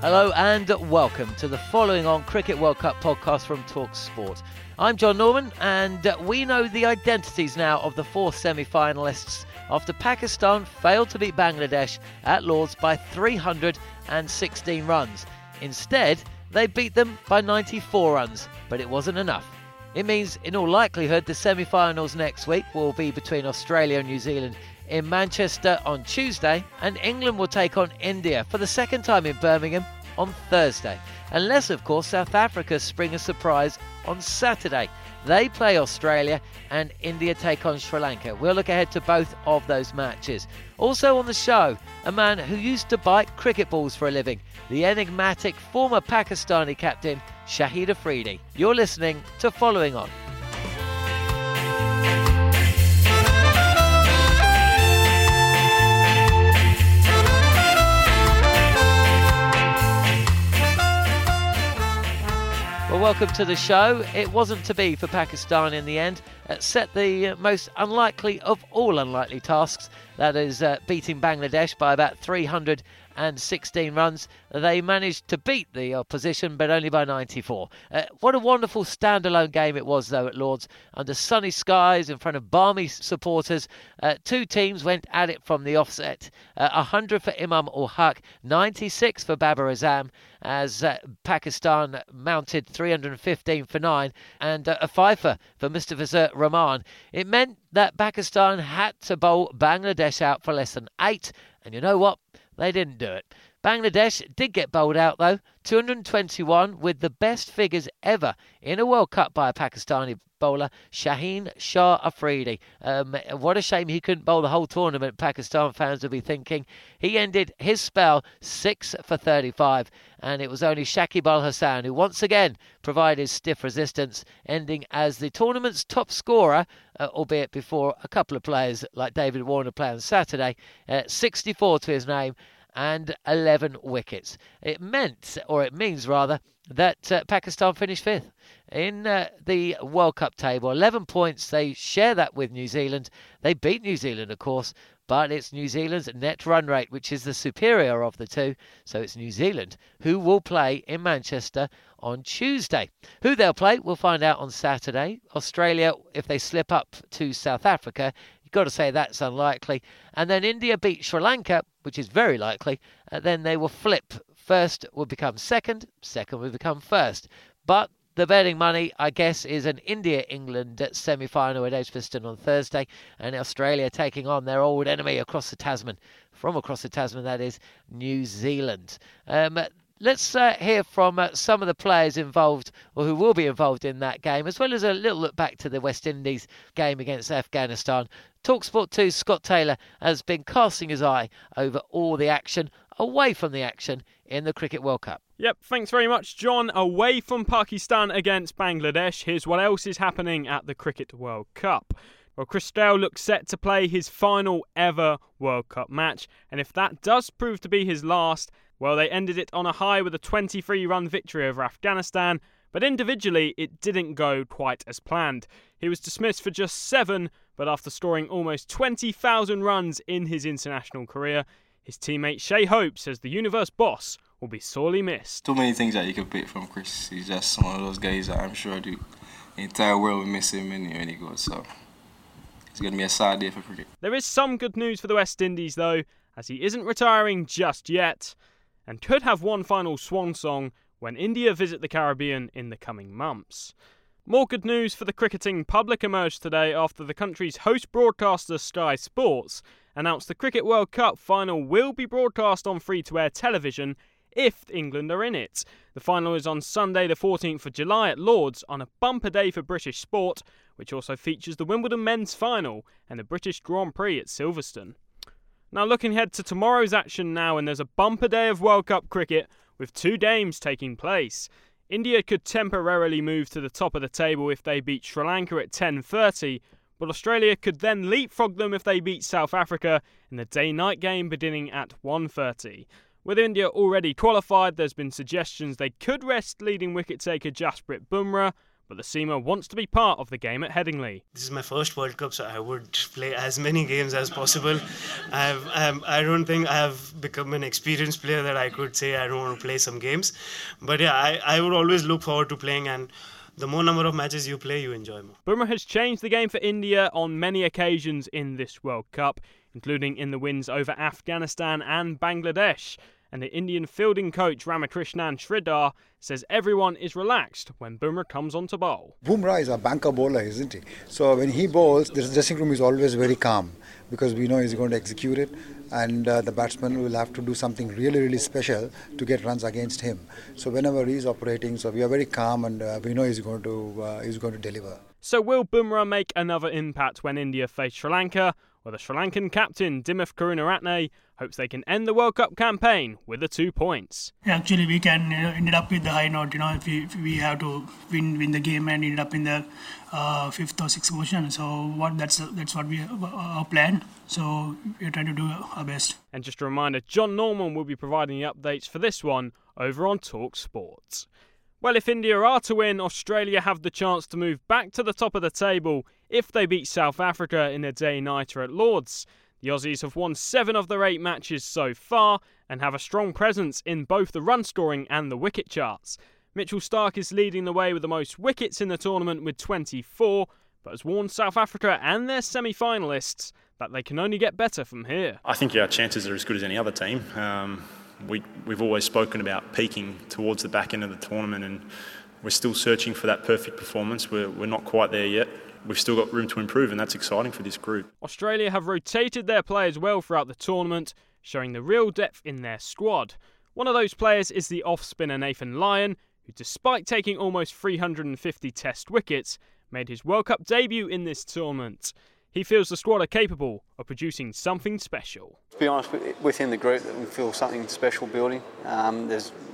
Hello and welcome to the following on Cricket World Cup podcast from Talk Sport. I'm John Norman, and we know the identities now of the four semi finalists after Pakistan failed to beat Bangladesh at Lords by 316 runs. Instead, they beat them by 94 runs, but it wasn't enough. It means, in all likelihood, the semi finals next week will be between Australia and New Zealand in Manchester on Tuesday, and England will take on India for the second time in Birmingham on Thursday. Unless, of course, South Africa spring a surprise on Saturday. They play Australia and India take on Sri Lanka. We'll look ahead to both of those matches. Also on the show, a man who used to bite cricket balls for a living, the enigmatic former Pakistani captain Shahid Afridi. You're listening to Following On. Welcome to the show. It wasn't to be for Pakistan in the end. It set the uh, most unlikely of all unlikely tasks, that is, uh, beating Bangladesh by about 300 and 16 runs. They managed to beat the opposition, but only by 94. Uh, what a wonderful standalone game it was, though, at Lords. Under sunny skies, in front of balmy supporters, uh, two teams went at it from the offset. Uh, 100 for Imam ul Haq, 96 for Babar Azam, as uh, Pakistan mounted 315 for 9, and uh, a fifer for Mr. Mustafizur Rahman. It meant that Pakistan had to bowl Bangladesh out for less than 8, and you know what? They didn't do it. Bangladesh did get bowled out though, 221 with the best figures ever in a World Cup by a Pakistani bowler, Shaheen Shah Afridi. Um, what a shame he couldn't bowl the whole tournament, Pakistan fans will be thinking. He ended his spell 6 for 35, and it was only Shakib Al Hasan who once again provided stiff resistance, ending as the tournament's top scorer, uh, albeit before a couple of players like David Warner play on Saturday, uh, 64 to his name and 11 wickets. It meant, or it means rather, that uh, Pakistan finished fifth in uh, the World Cup table. 11 points. They share that with New Zealand. They beat New Zealand, of course, but it's New Zealand's net run rate, which is the superior of the two. So it's New Zealand who will play in Manchester on Tuesday. Who they'll play, we'll find out on Saturday. Australia, if they slip up to South Africa, you've got to say that's unlikely. And then India beat Sri Lanka, which is very likely. And then they will flip. First will become second, second will become first. But the betting money, I guess, is an India England semi final at Edgbaston on Thursday, and Australia taking on their old enemy across the Tasman, from across the Tasman, that is, New Zealand. Um, Let's uh, hear from uh, some of the players involved or who will be involved in that game, as well as a little look back to the West Indies game against Afghanistan. Talksport 2 Scott Taylor has been casting his eye over all the action away from the action in the Cricket World Cup. Yep, thanks very much, John. Away from Pakistan against Bangladesh, here's what else is happening at the Cricket World Cup. Well, Chris Gayle looks set to play his final ever World Cup match, and if that does prove to be his last, well, they ended it on a high with a 23 run victory over Afghanistan, but individually it didn't go quite as planned. He was dismissed for just seven, but after scoring almost 20,000 runs in his international career, his teammate Shai Hope says the universe boss will be sorely missed. Too many things that you could pick from Chris. He's just one of those guys that I'm sure the entire world will miss him when he goes. So it's going to be a sad day for cricket. There is some good news for the West Indies, though, as he isn't retiring just yet and could have one final swan song when India visit the Caribbean in the coming months. More good news for the cricketing public emerged today after the country's host broadcaster Sky Sports announced the Cricket World Cup final will be broadcast on free to air television if England are in it. The final is on Sunday, the 14th of July at Lords, on a bumper day for British sport, which also features the Wimbledon men's final and the British Grand Prix at Silverstone. Now, looking ahead to tomorrow's action now, and there's a bumper day of World Cup cricket with two games taking place. India could temporarily move to the top of the table if they beat Sri Lanka at 10:30, but Australia could then leapfrog them if they beat South Africa in the day-night game beginning at 1:30. With India already qualified, there's been suggestions they could rest leading wicket taker Jasprit Bumrah, but the Seamer wants to be part of the game at Headingley. This is my first World Cup, so I would play as many games as possible. I've, I'm, I don't think I have become an experienced player that I could say I don't want to play some games. But yeah, I, I would always look forward to playing and the more number of matches you play, you enjoy more. Bumrah has changed the game for India on many occasions in this World Cup, including in the wins over Afghanistan and Bangladesh and the Indian fielding coach Ramakrishnan Sridhar says everyone is relaxed when Bumrah comes on to bowl. Bumrah is a banker bowler, isn't he? So when he bowls, the dressing room is always very calm because we know he's going to execute it and uh, the batsman will have to do something really, really special to get runs against him. So whenever he's operating, so we are very calm and uh, we know he's going to uh, he's going to deliver. So will Bumrah make another impact when India face Sri Lanka? Well, the Sri Lankan captain Dimuth Karunaratne hopes they can end the World Cup campaign with the two points. Actually, we can you know, end up with the high note. You know, if we, if we have to win win the game and end up in the uh, fifth or sixth position. So what that's that's what we uh, our plan. So we're trying to do our best. And just a reminder, John Norman will be providing the updates for this one over on Talk Sports. Well, if India are to win, Australia have the chance to move back to the top of the table if they beat South Africa in a day-nighter at Lords. The Aussies have won seven of their eight matches so far and have a strong presence in both the run scoring and the wicket charts. Mitchell Starc is leading the way with the most wickets in the tournament with 24, but has warned South Africa and their semi finalists that they can only get better from here. I think our chances are as good as any other team. Um, we, we've always spoken about peaking towards the back end of the tournament, and we're still searching for that perfect performance. We're, we're not quite there yet. We've still got room to improve, and that's exciting for this group. Australia have rotated their players well throughout the tournament, showing the real depth in their squad. One of those players is the off spinner Nathan Lyon, who, despite taking almost 350 test wickets, made his World Cup debut in this tournament. He feels the squad are capable of producing something special. To be honest, within the group, we feel something special building. Um,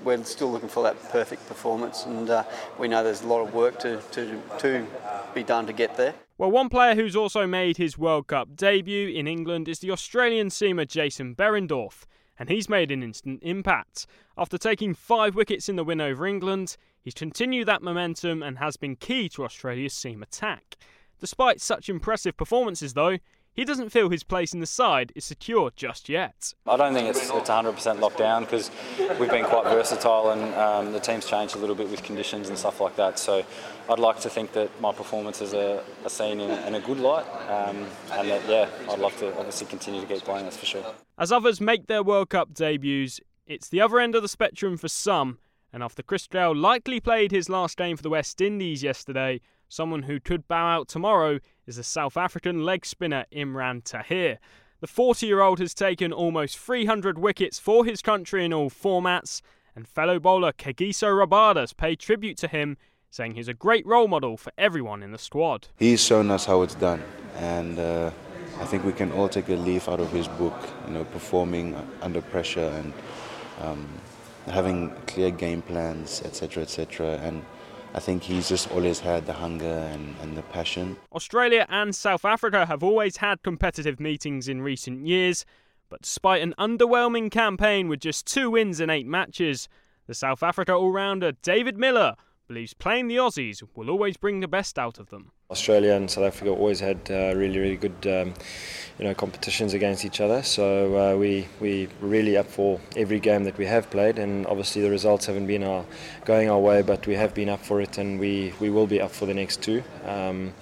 we're still looking for that perfect performance, and uh, we know there's a lot of work to, to, to be done to get there. Well, one player who's also made his World Cup debut in England is the Australian seamer Jason Behrendorff, and he's made an instant impact. After taking five wickets in the win over England, he's continued that momentum and has been key to Australia's seam attack. Despite such impressive performances, though, he doesn't feel his place in the side is secure just yet. I don't think it's, it's 100% locked down because we've been quite versatile and um, the team's changed a little bit with conditions and stuff like that. So I'd like to think that my performances are, are seen in, in, a good light um, and that, yeah, I'd love to obviously continue to keep playing, that's for sure. As others make their World Cup debuts, it's the other end of the spectrum for some. And after Chris Gayle likely played his last game for the West Indies yesterday, Someone who could bow out tomorrow is the South African leg spinner Imran Tahir. The 40 year old has taken almost 300 wickets for his country in all formats, and fellow bowler Kagiso Rabada's paid tribute to him, saying he's a great role model for everyone in the squad. He's shown us how it's done, and uh, I think we can all take a leaf out of his book, you know, performing under pressure and um, having clear game plans, etc., etc. And I think he's just always had the hunger and, and the passion. Australia and South Africa have always had competitive meetings in recent years, but despite an underwhelming campaign with just two wins in eight matches, the South Africa all rounder David Miller believes playing the Aussies will always bring the best out of them. Australia and South Africa always had uh, really, really good, um, you know, competitions against each other. So uh, we we really up for every game that we have played, and obviously the results haven't been our, going our way, but we have been up for it, and we, we will be up for the next two. Um,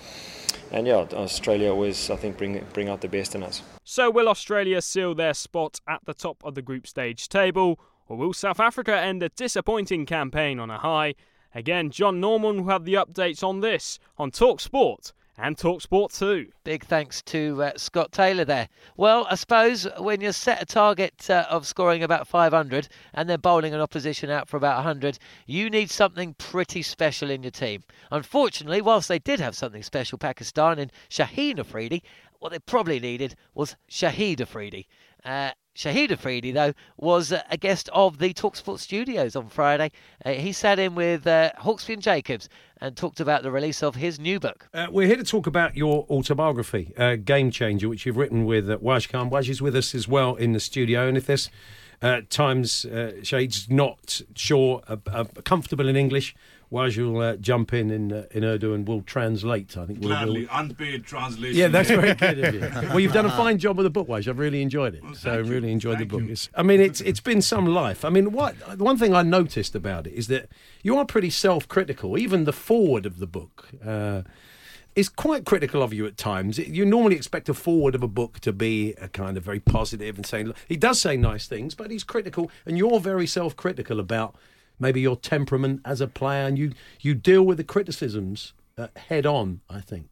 and yeah, Australia always, I think, bring bring out the best in us. So will Australia seal their spot at the top of the group stage table, or will South Africa end a disappointing campaign on a high? Again, John Norman will have the updates on this on Talk Sport and Talk Sport 2. Big thanks to uh, Scott Taylor there. Well, I suppose when you set a target uh, of scoring about 500 and then bowling an opposition out for about 100, you need something pretty special in your team. Unfortunately, whilst they did have something special, Pakistan and Shaheen Afridi, what they probably needed was Shahid Afridi. Uh, Shahid Afridi, though, was a guest of the Talksport studios on Friday. Uh, he sat in with uh, Hawksbee and Jacobs and talked about the release of his new book. Uh, we're here to talk about your autobiography, uh, Game Changer, which you've written with uh, Waj Khan. Waj is with us as well in the studio, and if there's uh, times uh, Shahid's not sure, uh, comfortable in English, Waj will uh, jump in in, uh, in Urdu and we'll translate. I think we'll, Gladly, we'll... unpaid translation. Yeah, that's very good of you. well, you've done a fine job with the book, Waj. I've really enjoyed it. Well, so really enjoyed thank the book. I mean, it's it's been some life. I mean, what one thing I noticed about it is that you are pretty self-critical. Even the forward of the book. Uh, is quite critical of you at times. You normally expect a forward of a book to be a kind of very positive and saying he does say nice things, but he's critical, and you're very self-critical about maybe your temperament as a player, and you you deal with the criticisms uh, head on. I think.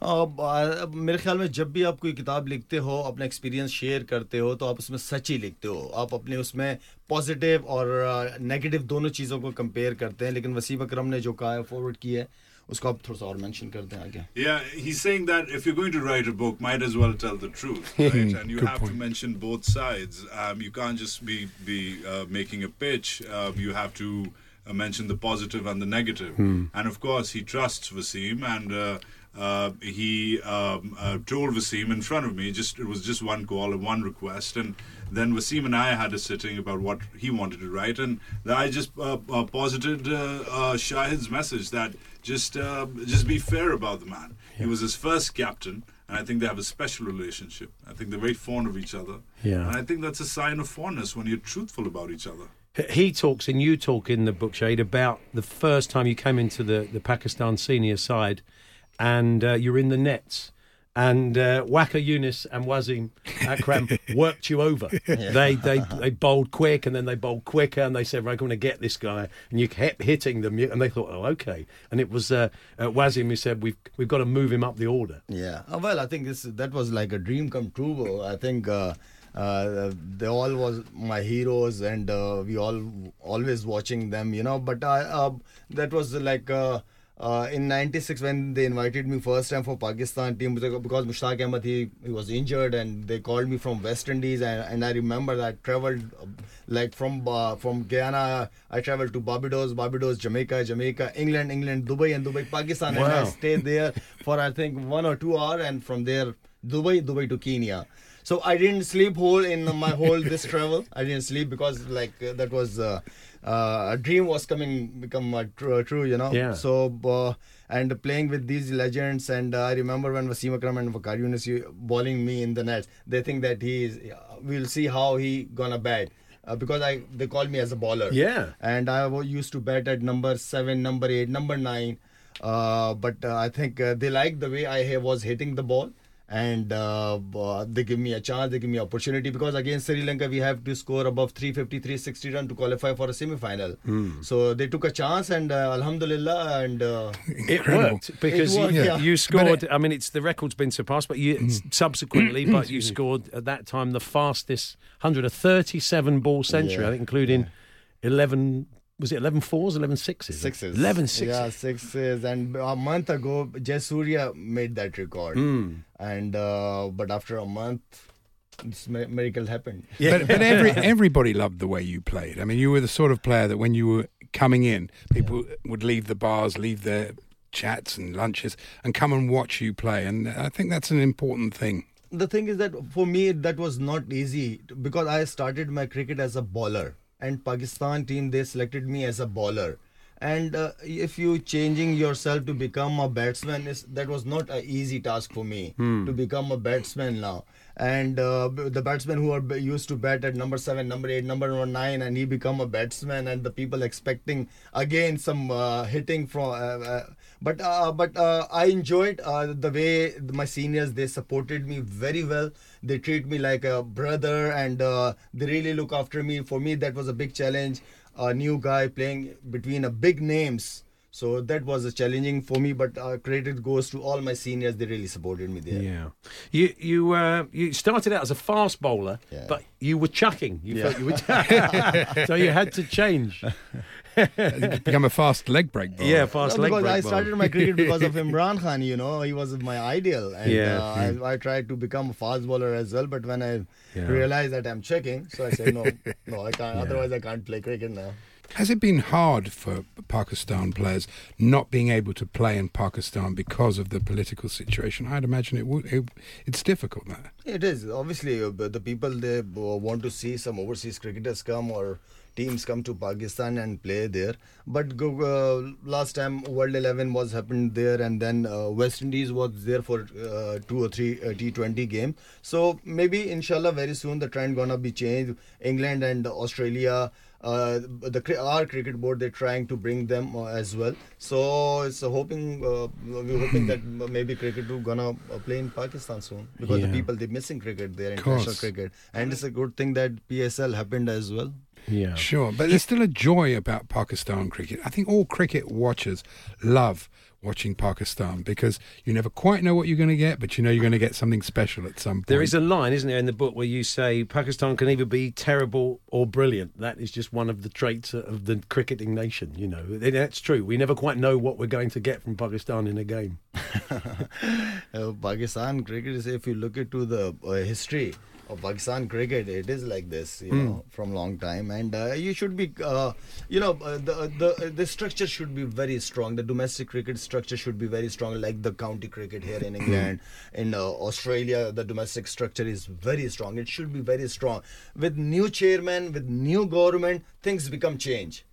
Oh, uh, میرے خیال میں جب بھی آپ کوئی کتاب لکھتے ہو اپنا ایکسپیرینس شیئر کرتے ہو تو آپ اس میں سچ ہی لکھتے ہو آپ اپنے اس میں پازیٹیو اور uh, نگیٹو دونوں چیزوں کو کمپیئر کرتے ہیں لیکن وسیم اکرم نے جو کہا ہے فارورڈ کی ہے उसको आप थोड़ा सा और yeah he's saying that if you're going to write a book might as well tell the truth right? And you have to mention both sides. Um, you can't just be be uh, making a pitch. Um, you have to uh, mention the positive and the negative. Hmm. And of course he trusts Wasim and uh, he um, told Wasim in front of me. Just it was just one call and one request, and then Wasim and I had a sitting about what he wanted to write, and I just posited Shahid's message that just uh, just be fair about the man. Yeah. He was his first captain, and I think they have a special relationship. I think they're very fond of each other, yeah. and I think that's a sign of fondness when you're truthful about each other. He talks, and you talk in the book, Shade, about the first time you came into the, the Pakistan senior side, and uh, you're in the nets and uh, Waqar Younis and Wasim Akram worked you over. Yeah. They they they bowled quick and then they bowled quicker and they said we're going to get this guy and you kept hitting them and they thought oh okay and it was uh, uh, Wasim who said we've we've got to move him up the order. Yeah, uh, well I think this that was like a dream come true. I think. Uh, uh, they all was my heroes and uh, we all always watching them you know but I, uh, that was like uh, in 96 when they invited me first time for Pakistan team because Mushtaq Ahmed he, he was injured and they called me from West Indies and, and I remember that I traveled uh, like from uh, from Guyana I traveled to Barbados Barbados Jamaica Jamaica England England Dubai and Dubai Pakistan. Wow. and I stayed there for I think one or two hours and from there Dubai Dubai to Kenya. So I didn't sleep whole in my whole this travel. I didn't sleep because like uh, that was uh, uh, a dream was coming become uh, true, true, you know. Yeah. So uh, and playing with these legends, and uh, I remember when Wasim Akram and Waqar Younis bowling me in the nets. They think that he is. We'll see how he gonna bat. Uh, because I they call me as a bowler. Yeah. And I used to bat at number seven, number eight, number nine. Uh, but uh, I think uh, they liked the way I was hitting the ball and uh, uh, they give me a chance, they give me opportunity because against Sri Lanka we have to score above 350, 360 run to qualify for a semi-final. Mm. So they took a chance and uh, Alhamdulillah and uh, it worked because it worked, you, yeah. you, scored. It, I mean, it's the record's been surpassed, but you mm. subsequently, but you scored at that time the fastest 137 ball century, yeah. I think, including yeah. 11 was it 11 fours, 11 sixes? Sixes. 11 sixes. Yeah, sixes. And a month ago, Jayasuriya made that record. Mm. And uh, but after a month, this miracle happened. But, but every everybody loved the way you played. I mean, you were the sort of player that when you were coming in, people would leave the bars, leave their chats and lunches, and come and watch you play. And I think that's an important thing. the thing is that for me that was not easy because I started my cricket as a bowler and Pakistan team they selected me as a bowler and uh, if you changing yourself to become a batsman is that was not an easy task for me Hmm. to become a batsman now and uh, the batsmen who are b- used to bat at number 7 number 8 number 9 and he become a batsman and the people expecting again some uh, hitting from uh, uh, but uh, but uh, I enjoyed uh, the way my seniors they supported me very well. They treat me like a brother and uh, they really look after me. For me, that was a big challenge. A new guy playing between a big names. So that was a challenging for me, but uh, credit goes to all my seniors. They really supported me there. Yeah, you you uh, you started out as a fast bowler, but you were chucking. You Yeah. felt you were, chucking. so you had to change. Become a fast leg break bowler. Yeah, fast No, leg because break I bowler. started my cricket because of Imran Khan. You know, he was my ideal, and Yeah. uh, I, I tried to become a fast bowler as well. But when I Yeah. realized that I'm checking, so I said no, no, I can't. Otherwise, I can't play cricket now. Has it been hard for Pakistan players not being able to play in Pakistan because of the political situation? I'd imagine it would. It, it's difficult. That It is obviously uh, the people they uh, want to see some overseas cricketers come or teams come to Pakistan and play there. But go, uh, last time World 11 was happened there, and then uh, West Indies was there for uh, two or three uh, T20 game. So maybe inshallah very soon the trend gonna be changed. England and Australia. Uh, the our cricket board they're trying to bring them uh, as well so it's uh, hoping uh, we're hoping that maybe cricket will gonna uh, play in pakistan soon because Yeah. the people they're missing cricket there Of international cricket and it's a good thing that psl happened as well Yeah. Sure, but there's still a joy about Pakistan cricket. I think all cricket watchers love watching Pakistan because you never quite know what you're going to get, but you know you're going to get something special at some point. There is a line, isn't there, in the book where you say Pakistan can either be terrible or brilliant. That is just one of the traits of the cricketing nation. You know, that's true. We never quite know what we're going to get from Pakistan in a game. uh, pakistan cricket is if you look into the uh, history of Pakistan cricket, it is like this, you Hmm. know, from long time, and uh, you should be, uh, you know, uh, the the the structure should be very strong. The domestic cricket structure should be very strong, like the county cricket here in England, in uh, Australia. The domestic structure is very strong. It should be very strong. With new chairman, with new government, things become change.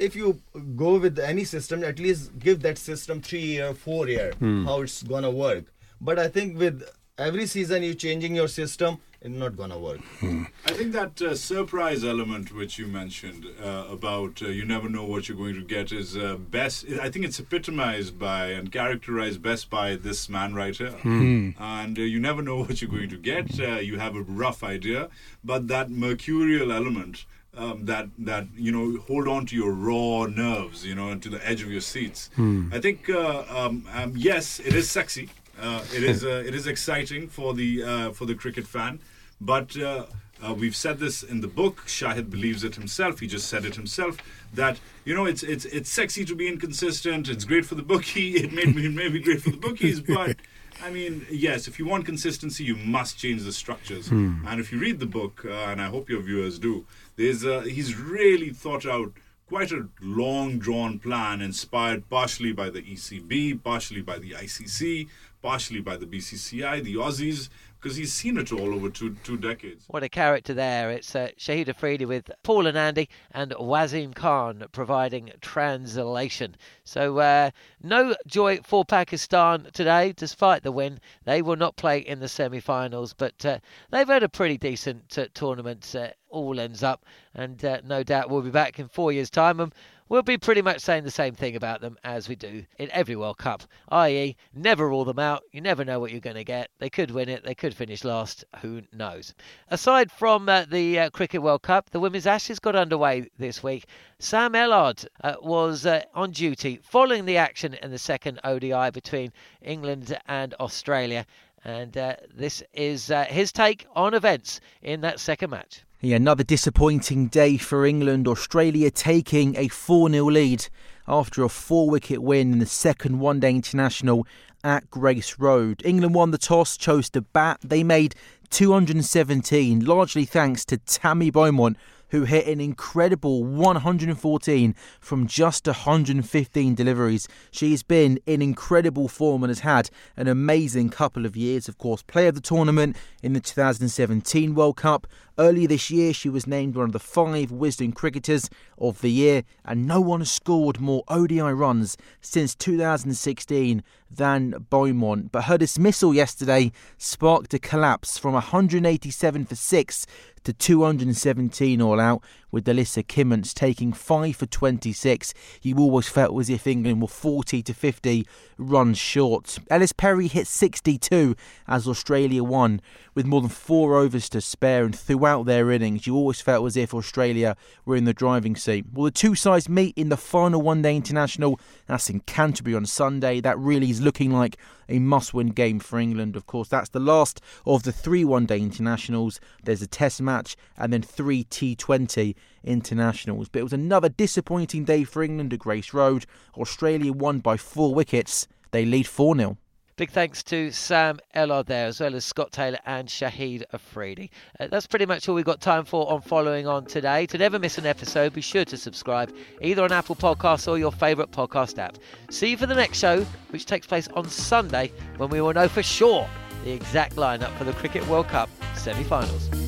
If you go with any system, at least give that system three year, four year, Hmm. how it's gonna work. But I think with every season you're changing your system, it's not gonna work. I think that uh, surprise element which you mentioned uh, about uh, you never know what you're going to get is uh, best. I think it's epitomized by and characterized best by this man right here. Hmm. And uh, you never know what you're going to get. Uh, you have a rough idea, but that mercurial element. Um, that that you know hold on to your raw nerves you know and to the edge of your seats Hmm. I think uh, um, um, yes it is sexy uh, it is uh, it is exciting for the uh, for the cricket fan but uh, uh, we've said this in the book. Shahid believes it himself. He just said it himself that you know it's it's it's sexy to be inconsistent. It's great for the bookie. It may be it may be great for the bookies, but I mean, yes, if you want consistency, you must change the structures. Hmm. And if you read the book, uh, and I hope your viewers do, there's uh, he's really thought out quite a long drawn plan inspired partially by the ECB, partially by the ICC, partially by the BCCI, the Aussies, because he's seen it all over two two decades. What a character there. It's uh, Shahid Afridi with Paul and Andy and Wazim Khan providing translation. So, uh, no joy for Pakistan today, despite the win. They will not play in the semi finals, but uh, they've had a pretty decent uh, tournament, uh, all ends up, and uh, no doubt we'll be back in four years' time. We'll be pretty much saying the same thing about them as we do in every World Cup, i.e., never rule them out. You never know what you're going to get. They could win it, they could finish last. Who knows? Aside from uh, the uh, Cricket World Cup, the Women's Ashes got underway this week. Sam Ellard uh, was uh, on duty following the action in the second ODI between England and Australia. And uh, this is uh, his take on events in that second match. Yeah, another disappointing day for England. Australia taking a 4 0 lead after a four wicket win in the second one day international at Grace Road. England won the toss, chose to bat. They made 217, largely thanks to Tammy Beaumont who hit an incredible 114 from just 115 deliveries. She's been in incredible form and has had an amazing couple of years. Of course, player of the tournament in the 2017 World Cup. Earlier this year, she was named one of the five Wisden cricketers of the year, and no one has scored more ODI runs since 2016 than Beaumont. But her dismissal yesterday sparked a collapse from 187 for six to 217 all out, with Alyssa Kimmince taking 5 for 26. You always felt as if England were 40 to 50 runs short. Ellyse Perry hit 62 as Australia won, with more than four overs to spare, and throughout their innings, you always felt as if Australia were in the driving seat. Well, the two sides meet in the final one day international. That's in Canterbury on Sunday. That really is looking like a must win game for England. Of course, that's the last of the three one day internationals. There's a test match and then three T20 internationals. But it was another disappointing day for England at Grace Road. Australia won by four wickets. They lead 4 0. Big thanks to Sam Ellard there, as well as Scott Taylor and Shahid Afridi. Uh, that's pretty much all we've got time for on Following On today. To never miss an episode, be sure to subscribe either on Apple Podcasts or your favourite podcast app. See you for the next show, which takes place on Sunday, when we will know for sure the exact lineup for the Cricket World Cup semi finals.